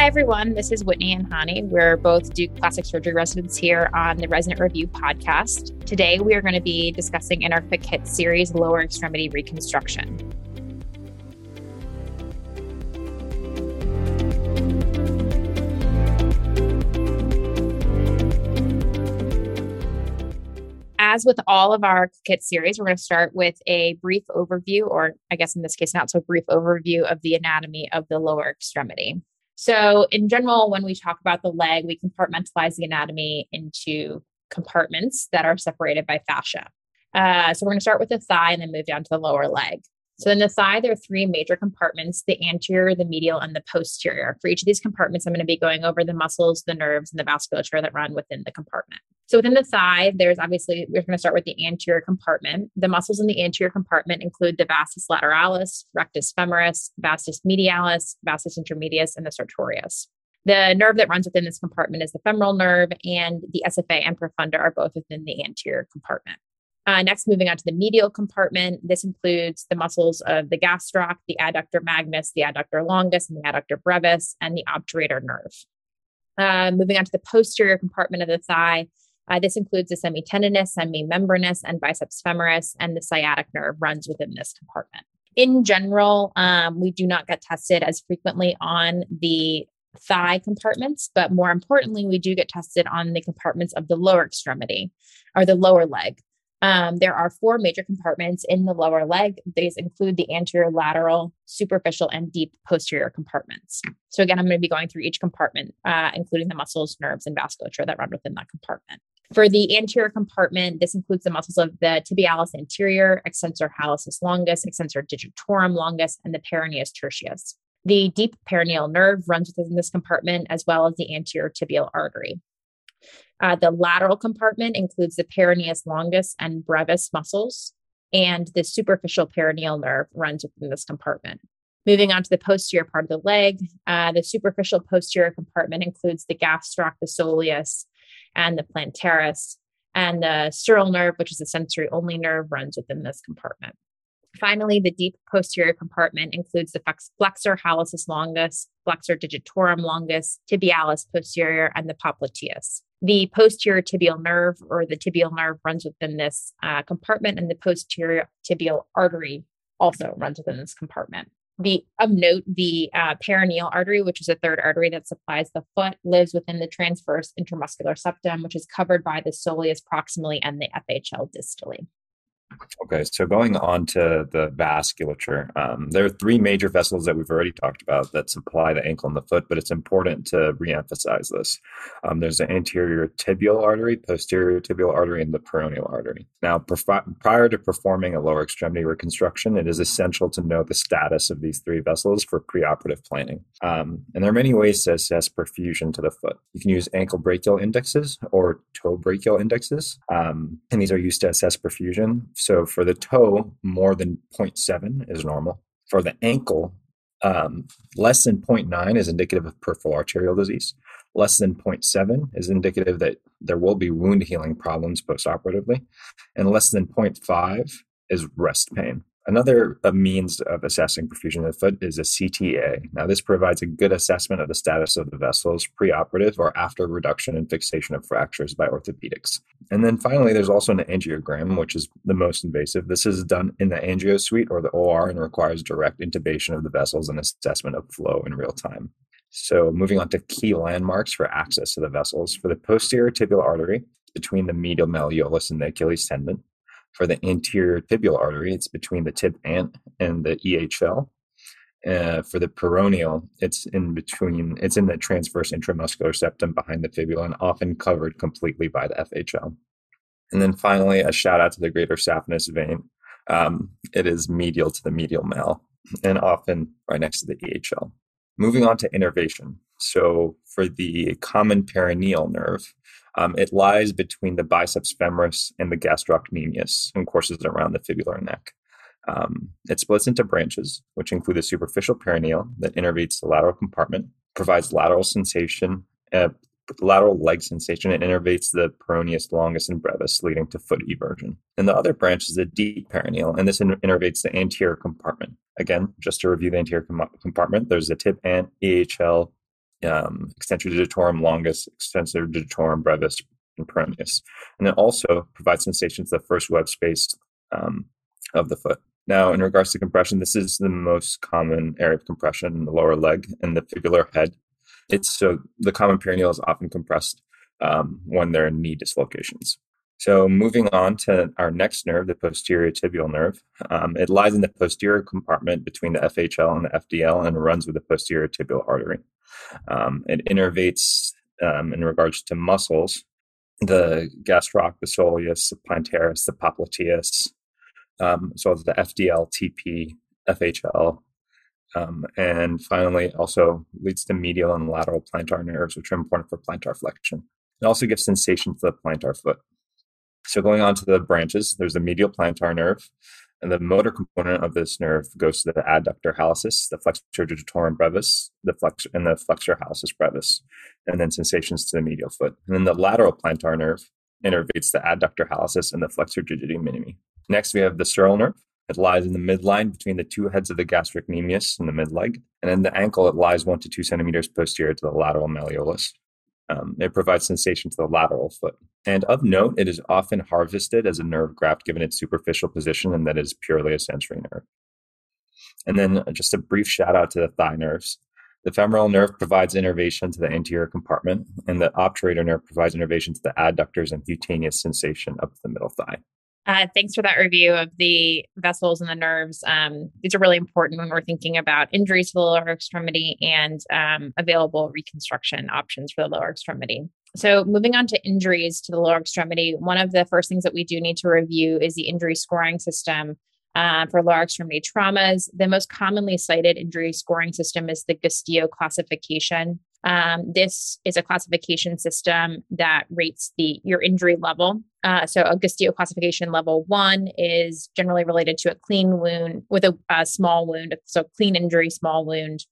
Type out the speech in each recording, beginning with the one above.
Hi, everyone. This is Whitney and Hani. We're both Duke Plastic Surgery residents here on the Resident Review podcast. Today, we are going to be discussing in our Quick Hit series lower extremity reconstruction. as with all of our Quick Hit series, we're going to start with a brief overview, or I guess in this case, not so brief overview of the anatomy of the lower extremity. So, in general, when we talk about the leg, we compartmentalize the anatomy into compartments that are separated by fascia. Uh, so, we're going to start with the thigh and then move down to the lower leg. So, in the thigh, there are three major compartments the anterior, the medial, and the posterior. For each of these compartments, I'm going to be going over the muscles, the nerves, and the vasculature that run within the compartment. So within the thigh, there's obviously, we're going to start with the anterior compartment. The muscles in the anterior compartment include the vastus lateralis, rectus femoris, vastus medialis, vastus intermedius, and the sartorius. The nerve that runs within this compartment is the femoral nerve, and the SFA and profunda are both within the anterior compartment. Uh, next, moving on to the medial compartment, this includes the muscles of the gastroc, the adductor magnus, the adductor longus, and the adductor brevis, and the obturator nerve. Uh, moving on to the posterior compartment of the thigh, uh, this includes the semitendinous, semimembranous, and biceps femoris, and the sciatic nerve runs within this compartment. In general, um, we do not get tested as frequently on the thigh compartments, but more importantly, we do get tested on the compartments of the lower extremity or the lower leg. Um, there are four major compartments in the lower leg. These include the anterior, lateral, superficial, and deep posterior compartments. So, again, I'm going to be going through each compartment, uh, including the muscles, nerves, and vasculature that run within that compartment. For the anterior compartment, this includes the muscles of the tibialis anterior, extensor hallucis longus, extensor digitorum longus, and the peroneus tertius. The deep peroneal nerve runs within this compartment, as well as the anterior tibial artery. Uh, the lateral compartment includes the peroneus longus and brevis muscles, and the superficial peroneal nerve runs within this compartment. Moving on to the posterior part of the leg, uh, the superficial posterior compartment includes the gastroc, the soleus, and the plantaris. And the sural nerve, which is a sensory only nerve, runs within this compartment. Finally, the deep posterior compartment includes the flexor hallucis longus, flexor digitorum longus, tibialis posterior, and the popliteus. The posterior tibial nerve or the tibial nerve runs within this uh, compartment, and the posterior tibial artery also runs within this compartment. The of note, the uh, peroneal artery, which is a third artery that supplies the foot, lives within the transverse intermuscular septum, which is covered by the soleus proximally and the FHL distally. Okay, so going on to the vasculature, um, there are three major vessels that we've already talked about that supply the ankle and the foot, but it's important to reemphasize this. Um, there's the anterior tibial artery, posterior tibial artery, and the peroneal artery. Now, prior to performing a lower extremity reconstruction, it is essential to know the status of these three vessels for preoperative planning. Um, and there are many ways to assess perfusion to the foot. You can use ankle brachial indexes or toe brachial indexes, um, and these are used to assess perfusion. So for the toe, more than 0.7 is normal. For the ankle, um, less than 0.9 is indicative of peripheral arterial disease. Less than 0.7 is indicative that there will be wound healing problems postoperatively. And less than 0.5 is rest pain. Another uh, means of assessing perfusion of the foot is a CTA. Now, this provides a good assessment of the status of the vessels preoperative or after reduction and fixation of fractures by orthopedics. And then finally, there's also an angiogram, which is the most invasive. This is done in the angio suite or the OR and requires direct intubation of the vessels and assessment of flow in real time. So, moving on to key landmarks for access to the vessels. For the posterior tibial artery, between the medial malleolus and the Achilles tendon. For the anterior tibial artery, it's between the tib ant and the EHL. Uh, for the peroneal, it's in between, it's in the transverse intermuscular septum behind the fibula and often covered completely by the FHL. And then finally, a shout out to the greater saphenous vein. Um, it is medial to the medial mal and often right next to the EHL. Moving on to innervation. So for the common peroneal nerve, um, it lies between the biceps femoris and the gastrocnemius and courses around the fibular neck. Um, it splits into branches, which include the superficial peroneal that innervates the lateral compartment, provides lateral sensation, uh, lateral leg sensation, and innervates the peroneus longus and brevis, leading to foot eversion. And the other branch is the deep peroneal, and this innervates the anterior compartment. Again, just to review the anterior com- compartment, there's the tib ant, EHL, um, extensor digitorum longus, extensor digitorum brevis, and peroneus. And it also provides sensation to the first web space um, of the foot. Now, in regards to compression, this is the most common area of compression in the lower leg and the fibular head. It's so the common peroneal is often compressed um, when there are knee dislocations. So, moving on to our next nerve, the posterior tibial nerve, um, it lies in the posterior compartment between the FHL and the FDL and runs with the posterior tibial artery. Um, it innervates um, in regards to muscles, the gastroc, the soleus, the plantaris, the popliteus, um, as the FDL, TP, FHL, um, and finally also leads to medial and lateral plantar nerves, which are important for plantar flexion. It also gives sensation to the plantar foot. So going on to the branches, there's the medial plantar nerve, and the motor component of this nerve goes to the adductor hallucis, the flexor digitorum brevis, the flexor, and the flexor hallucis brevis, and then sensations to the medial foot. And then the lateral plantar nerve innervates the adductor hallucis and the flexor digiti minimi. Next, we have the sural nerve. It lies in the midline between the two heads of the gastric gastrocnemius and the midleg. And in the ankle, it lies one to two centimeters posterior to the lateral malleolus. Um, it provides sensation to the lateral foot. And of note, it is often harvested as a nerve graft given its superficial position and that it is purely a sensory nerve. And then just a brief shout out to the thigh nerves. The femoral nerve provides innervation to the anterior compartment, and the obturator nerve provides innervation to the adductors and cutaneous sensation up the middle thigh. Uh, thanks for that review of the vessels and the nerves. Um, these are really important when we're thinking about injuries to the lower extremity and um, available reconstruction options for the lower extremity. So, moving on to injuries to the lower extremity, one of the first things that we do need to review is the injury scoring system uh, for lower extremity traumas. The most commonly cited injury scoring system is the Gustilo classification. Um, this is a classification system that rates the your injury level. Uh, so a Gustilo classification level one is generally related to a clean wound with a, a small wound, so clean injury, small wound.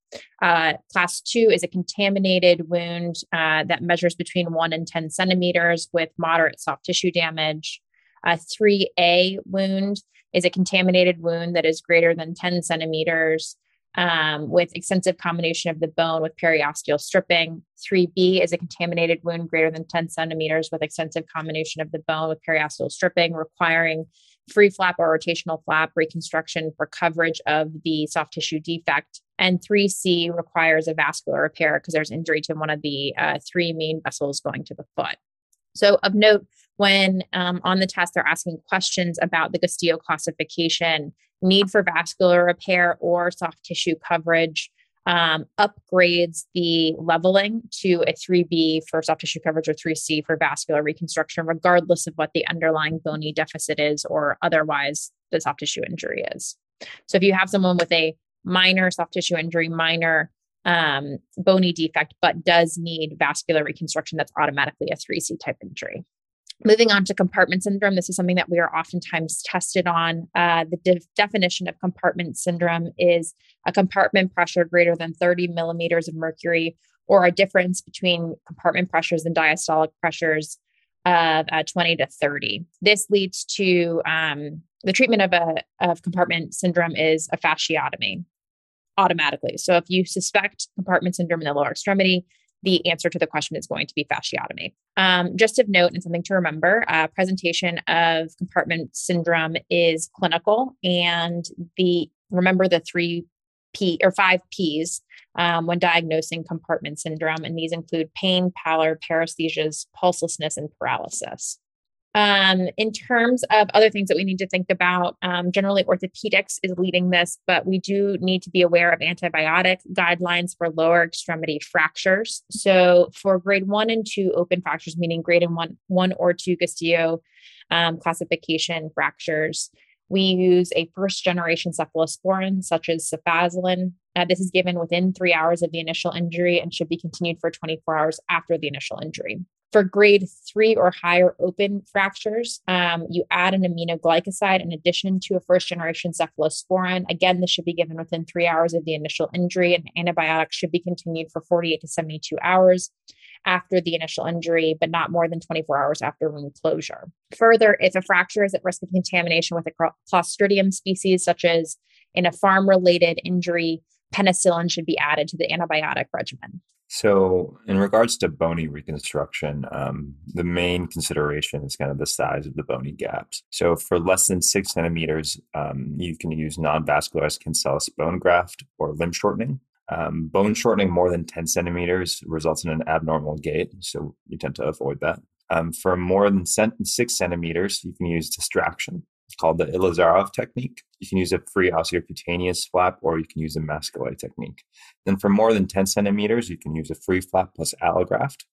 Uh, class two is a contaminated wound uh, that measures between one and 10 centimeters with moderate soft tissue damage. A 3A wound is a contaminated wound that is greater than 10 centimeters um, with extensive combination of the bone with periosteal stripping. 3B is a contaminated wound greater than 10 centimeters with extensive combination of the bone with periosteal stripping, requiring free flap or rotational flap reconstruction for coverage of the soft tissue defect. And 3C requires a vascular repair because there's injury to one of the uh, three main vessels going to the foot. So, of note, when um, on the test they're asking questions about the Gustilo classification, need for vascular repair or soft tissue coverage um, upgrades the leveling to a 3B for soft tissue coverage or 3C for vascular reconstruction, regardless of what the underlying bony deficit is or otherwise the soft tissue injury is. So if you have someone with a minor soft tissue injury, minor um, bony defect, but does need vascular reconstruction, that's automatically a 3C type injury. Moving on to compartment syndrome, this is something that we are oftentimes tested on. Uh, the de- definition of compartment syndrome is a compartment pressure greater than 30 millimeters of mercury, or a difference between compartment pressures and diastolic pressures of uh, 20 to 30. This leads to um, the treatment of a of compartment syndrome is a fasciotomy automatically. So if you suspect compartment syndrome in the lower extremity, the answer to the question is going to be fasciotomy. Um, just of note and something to remember, uh, presentation of compartment syndrome is clinical, and the remember the three P or five P's um, when diagnosing compartment syndrome, and these include pain, pallor, paresthesias, pulselessness, and paralysis. Um, in terms of other things that we need to think about, um, generally orthopedics is leading this, but we do need to be aware of antibiotic guidelines for lower extremity fractures. So for grade one and two open fractures, meaning grade one, one or two Gustilo um, classification fractures, we use a first generation cephalosporin such as cefazolin. Uh, this is given within three hours of the initial injury and should be continued for 24 hours after the initial injury. For grade three or higher open fractures, um, you add an aminoglycoside in addition to a first generation cephalosporin. Again, this should be given within three hours of the initial injury, and antibiotics should be continued for 48 to 72 hours after the initial injury, but not more than 24 hours after wound closure. Further, if a fracture is at risk of contamination with a Clostridium species, such as in a farm related injury, penicillin should be added to the antibiotic regimen. So, in regards to bony reconstruction, um, the main consideration is kind of the size of the bony gaps. So, for less than six centimeters, um, you can use non vascularized cancellous bone graft or limb shortening. Um, bone shortening more than 10 centimeters results in an abnormal gait, so you tend to avoid that. Um, for more than six centimeters, you can use distraction called the Ilizarov technique. You can use a free osteocutaneous flap or you can use a Masquelet technique. Then for more than 10 centimeters, you can use a free flap plus allograft,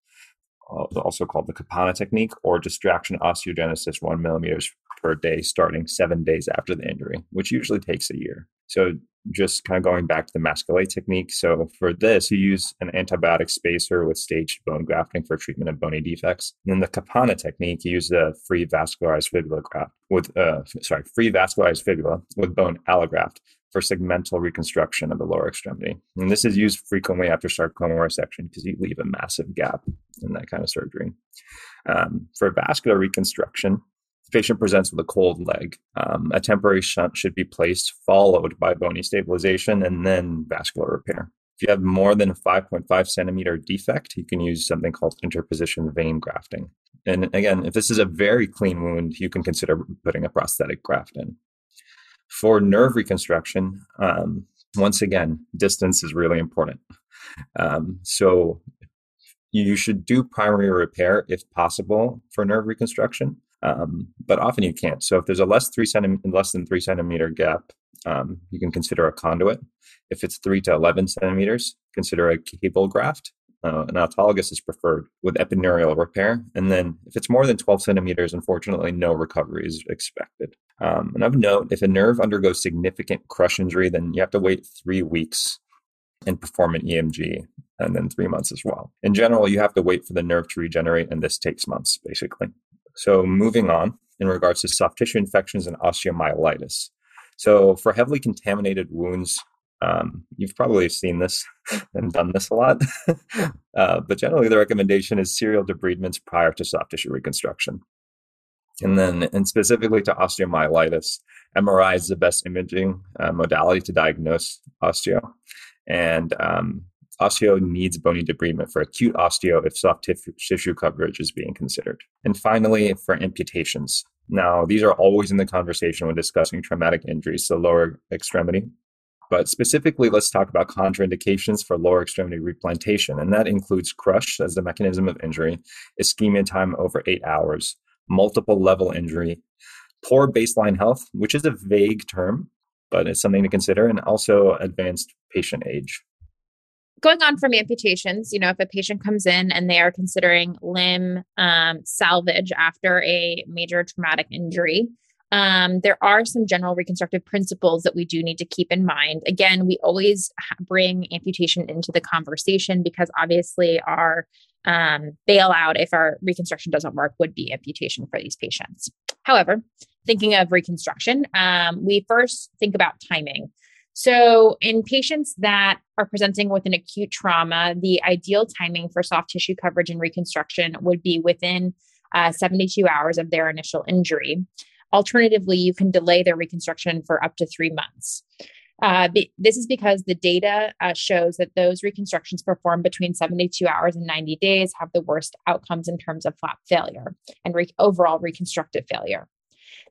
uh, also called the Capanna technique, or distraction osteogenesis one millimeters per day starting seven days after the injury, which usually takes a year. So just kind of going back to the Masquelet technique. So for this, you use an antibiotic spacer with staged bone grafting for treatment of bony defects. And then the Capanna technique, you use a free vascularized fibula graft with, uh, sorry, free vascularized fibula with bone allograft for segmental reconstruction of the lower extremity. And this is used frequently after sarcoma resection because you leave a massive gap in that kind of surgery. Um, for vascular reconstruction, patient presents with a cold leg. Um, a temporary shunt should be placed, followed by bony stabilization and then vascular repair. If you have more than a 5.5 centimeter defect, you can use something called interposition vein grafting. And again, if this is a very clean wound, you can consider putting a prosthetic graft in. For nerve reconstruction, um, once again, distance is really important. Um, so you should do primary repair if possible for nerve reconstruction. Um, but often you can't. So if there's a less three centimeter, less than three centimeter gap, um, you can consider a conduit. If it's three to 11 centimeters, consider a cable graft. Uh, an autologous is preferred with epineural repair. And then if it's more than 12 centimeters, unfortunately, no recovery is expected. Um, and of note, if a nerve undergoes significant crush injury, then you have to wait three weeks and perform an EMG and then three months as well. In general, you have to wait for the nerve to regenerate, and this takes months, basically. So moving on in regards to soft tissue infections and osteomyelitis. So for heavily contaminated wounds, um, you've probably seen this and done this a lot, uh, but generally the recommendation is serial debridements prior to soft tissue reconstruction. And then, and specifically to osteomyelitis, MRI is the best imaging uh, modality to diagnose osteo. And um, Osteo needs bony debridement for acute osteo if soft tissue coverage is being considered. And finally, for amputations. Now, these are always in the conversation when discussing traumatic injuries to lower extremity. But specifically, let's talk about contraindications for lower extremity replantation. And that includes crush as the mechanism of injury, ischemia time over eight hours, multiple level injury, poor baseline health, which is a vague term, but it's something to consider, and also advanced patient age going on from amputations, you know, if a patient comes in and they are considering limb um, salvage after a major traumatic injury, um, there are some general reconstructive principles that we do need to keep in mind. Again, we always bring amputation into the conversation because obviously our um, bailout, if our reconstruction doesn't work, would be amputation for these patients. However, thinking of reconstruction, um, we first think about timing. So, in patients that are presenting with an acute trauma, the ideal timing for soft tissue coverage and reconstruction would be within uh, 72 hours of their initial injury. Alternatively, you can delay their reconstruction for up to three months. Uh, be, this is because the data uh, shows that those reconstructions performed between 72 hours and 90 days have the worst outcomes in terms of flap failure and re- overall reconstructive failure.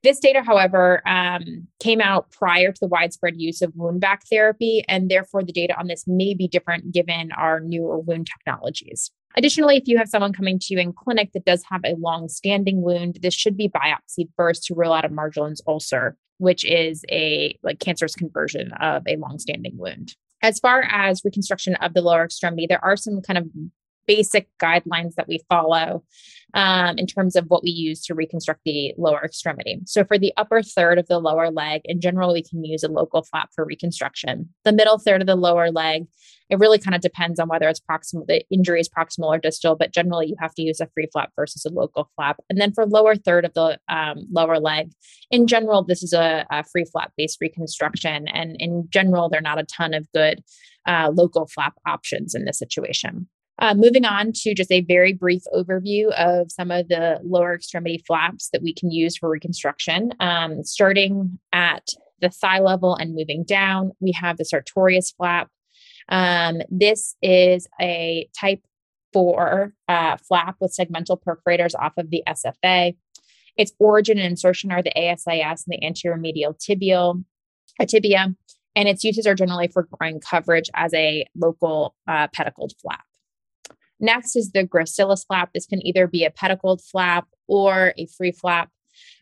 This data, however, um, came out prior to the widespread use of wound vac therapy, and therefore the data on this may be different given our newer wound technologies. Additionally, if you have someone coming to you in clinic that does have a long standing wound, this should be biopsied first to rule out a Marjolin's ulcer, which is a like cancerous conversion of a long standing wound. As far as reconstruction of the lower extremity, there are some kind of basic guidelines that we follow um, in terms of what we use to reconstruct the lower extremity. So, for the upper third of the lower leg, in general, we can use a local flap for reconstruction. The middle third of the lower leg, it really kind of depends on whether it's proximal, the injury is proximal or distal, but generally you have to use a free flap versus a local flap. And then for lower third of the um, lower leg, in general, this is a, a free flap based reconstruction. And in general, there are not a ton of good uh, local flap options in this situation. Uh, moving on to just a very brief overview of some of the lower extremity flaps that we can use for reconstruction. Um, starting at the thigh level and moving down, we have the sartorius flap. Um, this is a type four uh, flap with segmental perforators off of the SFA. Its origin and insertion are the ASIS and the anterior medial tibial, uh, tibia, and its uses are generally for groin coverage as a local uh, pedicled flap. Next is the gracilis flap. This can either be a pedicled flap or a free flap.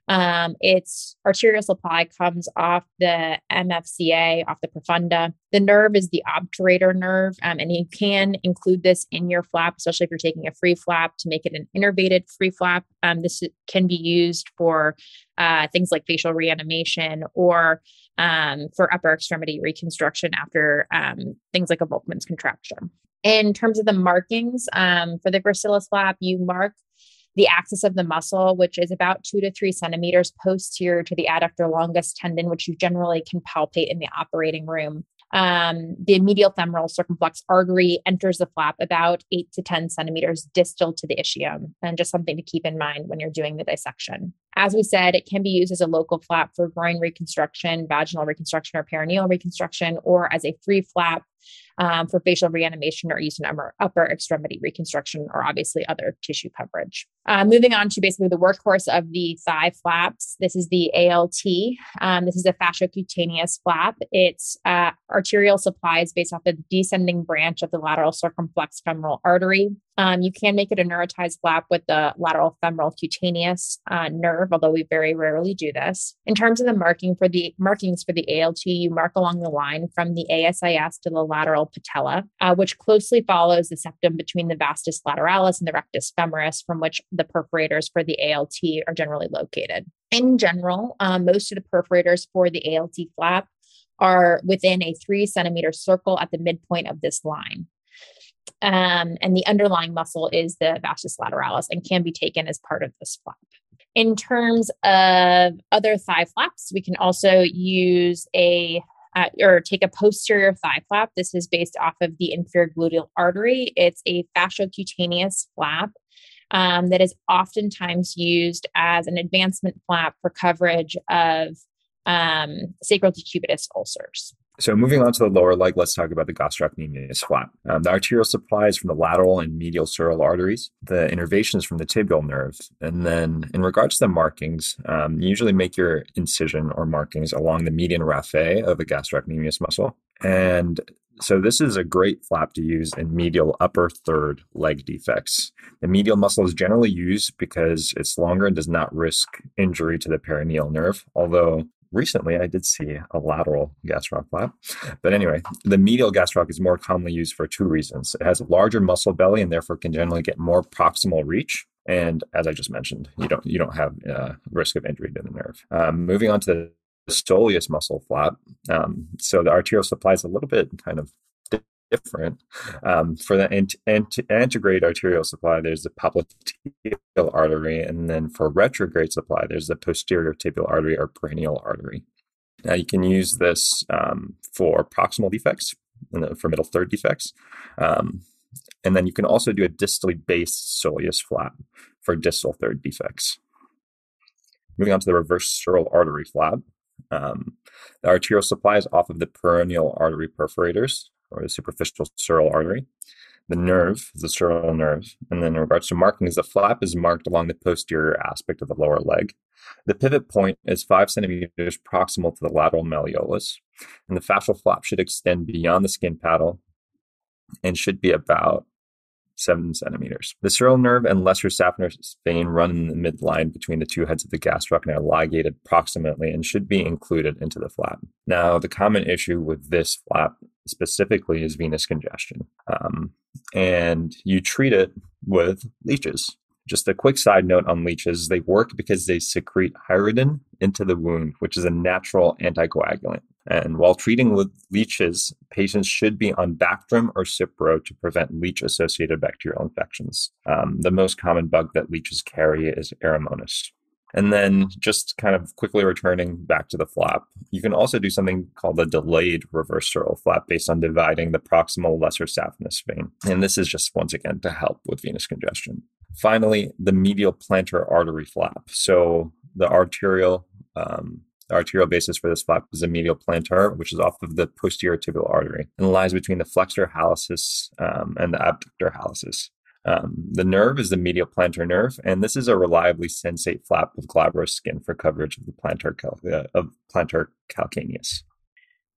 Um, its arterial supply comes off the MFCA, off the profunda. The nerve is the obturator nerve, um, and you can include this in your flap, especially if you're taking a free flap to make it an innervated free flap. Um, this can be used for uh, things like facial reanimation or um, for upper extremity reconstruction after um, things like a Volkmann's contracture. In terms of the markings um, for the gracilis flap, you mark the axis of the muscle, which is about two to three centimeters posterior to the adductor longus tendon, which you generally can palpate in the operating room. Um, the medial femoral circumflex artery enters the flap about eight to 10 centimeters distal to the ischium, and just something to keep in mind when you're doing the dissection. As we said, it can be used as a local flap for groin reconstruction, vaginal reconstruction, or perineal reconstruction, or as a free flap um, for facial reanimation or use in upper, upper extremity reconstruction or obviously other tissue coverage. Uh, moving on to basically the workhorse of the thigh flaps. This is the ALT. Um, this is a fasciocutaneous flap. Its uh, arterial supply is based off the descending branch of the lateral circumflex femoral artery. Um, you can make it a neurotized flap with the lateral femoral cutaneous uh, nerve, although we very rarely do this. In terms of the marking for the markings for the ALT, you mark along the line from the ASIS to the lateral patella, uh, which closely follows the septum between the vastus lateralis and the rectus femoris, from which the perforators for the ALT are generally located. In general, um, most of the perforators for the ALT flap are within a three centimeter circle at the midpoint of this line. Um, and the underlying muscle is the vastus lateralis and can be taken as part of this flap. In terms of other thigh flaps, we can also use a uh, or take a posterior thigh flap. This is based off of the inferior gluteal artery. It's a fasciocutaneous flap um, that is oftentimes used as an advancement flap for coverage of um, sacral decubitus ulcers. So moving on to the lower leg, let's talk about the gastrocnemius flap. Um, the arterial supply is from the lateral and medial sural arteries. The innervation is from the tibial nerve. And then in regards to the markings, um, you usually make your incision or markings along the median raphe of the gastrocnemius muscle. And so this is a great flap to use in medial upper third leg defects. The medial muscle is generally used because it's longer and does not risk injury to the peroneal nerve, although recently I did see a lateral gastroc flap. But anyway, the medial gastroc is more commonly used for two reasons. It has a larger muscle belly and therefore can generally get more proximal reach. And as I just mentioned, you don't you don't have uh, risk of injury to the nerve. Um, moving on to the soleus muscle flap. Um, so the arterial supply is a little bit kind of different. Um, for the ant- ant- antegrade arterial supply, there's the popliteal artery, and then for retrograde supply, there's the posterior tibial artery or peroneal artery. Now you can use this um, for proximal defects, and for middle third defects, um, and then you can also do a distally based soleus flap for distal third defects. Moving on to the reverse sural artery flap. Um, the arterial supply is off of the peroneal artery perforators, or the superficial sural artery. The nerve the sural nerve. And then in regards to markings, the flap is marked along the posterior aspect of the lower leg. The pivot point is five centimeters proximal to the lateral malleolus. And the fascial flap should extend beyond the skin paddle and should be about seven centimeters. The sural nerve and lesser saphenous vein run in the midline between the two heads of the gastroc and are ligated proximately and should be included into the flap. Now, the common issue with this flap specifically is venous congestion. Um, and you treat it with leeches. Just a quick side note on leeches they work because they secrete hirudin into the wound, which is a natural anticoagulant. And while treating with leeches, patients should be on Bactrim or Cipro to prevent leech associated bacterial infections. Um, the most common bug that leeches carry is Aeromonas. And then just kind of quickly returning back to the flap, you can also do something called a delayed reverse sural flap based on dividing the proximal lesser saphenous vein. And this is just once again to help with venous congestion. Finally, the medial plantar artery flap. So the arterial um, The arterial basis for this flap is the medial plantar, which is off of the posterior tibial artery and lies between the flexor hallucis um, and the abductor hallucis. Um, the nerve is the medial plantar nerve, and this is a reliably sensate flap of glabrous skin for coverage of the plantar cal- uh, of plantar calcaneus.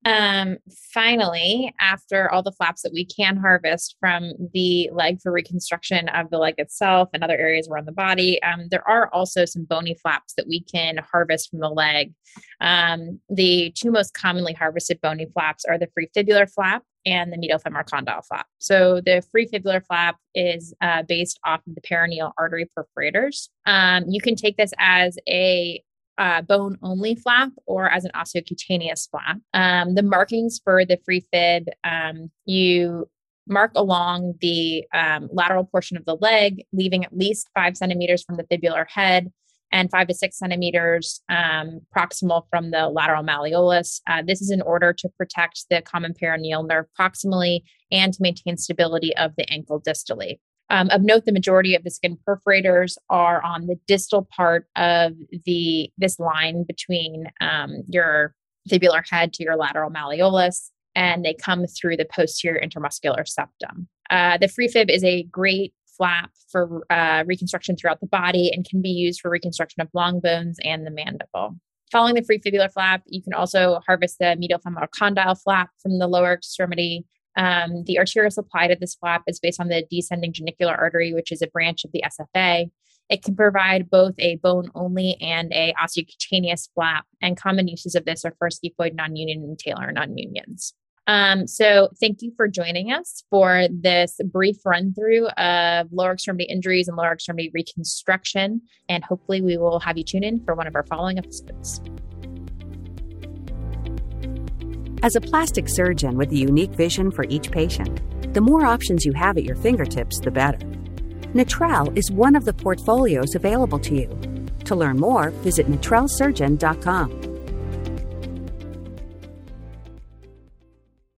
Um, finally, after all the flaps that we can harvest from the leg for reconstruction of the leg itself and other areas around the body, um, there are also some bony flaps that we can harvest from the leg. Um, the two most commonly harvested bony flaps are the free fibular flap and the medial femoral condyle flap. So the free fibular flap is uh, based off of the peroneal artery perforators. Um, you can take this as a uh, bone only flap or as an osteocutaneous flap. Um, the markings for the free fib, um, you mark along the um, lateral portion of the leg, leaving at least five centimeters from the fibular head and five to six centimeters um, proximal from the lateral malleolus. Uh, this is in order to protect the common peroneal nerve proximally and to maintain stability of the ankle distally. Um, of note, the majority of the skin perforators are on the distal part of the this line between um, your fibular head to your lateral malleolus, and they come through the posterior intermuscular septum. Uh, the free fib is a great flap for uh, reconstruction throughout the body and can be used for reconstruction of long bones and the mandible. Following the free fibular flap, you can also harvest the medial femoral condyle flap from the lower extremity um, the arterial supply to this flap is based on the descending genicular artery, which is a branch of the SFA. It can provide both a bone only and a osteocutaneous flap, and common uses of this are for scaphoid non-union and talar non-unions. Um, so thank you for joining us for this brief run through of lower extremity injuries and lower extremity reconstruction. And hopefully we will have you tune in for one of our following episodes. As a plastic surgeon with a unique vision for each patient, the more options you have at your fingertips, the better. Natrelle is one of the portfolios available to you. To learn more, visit natrellesurgeon.com.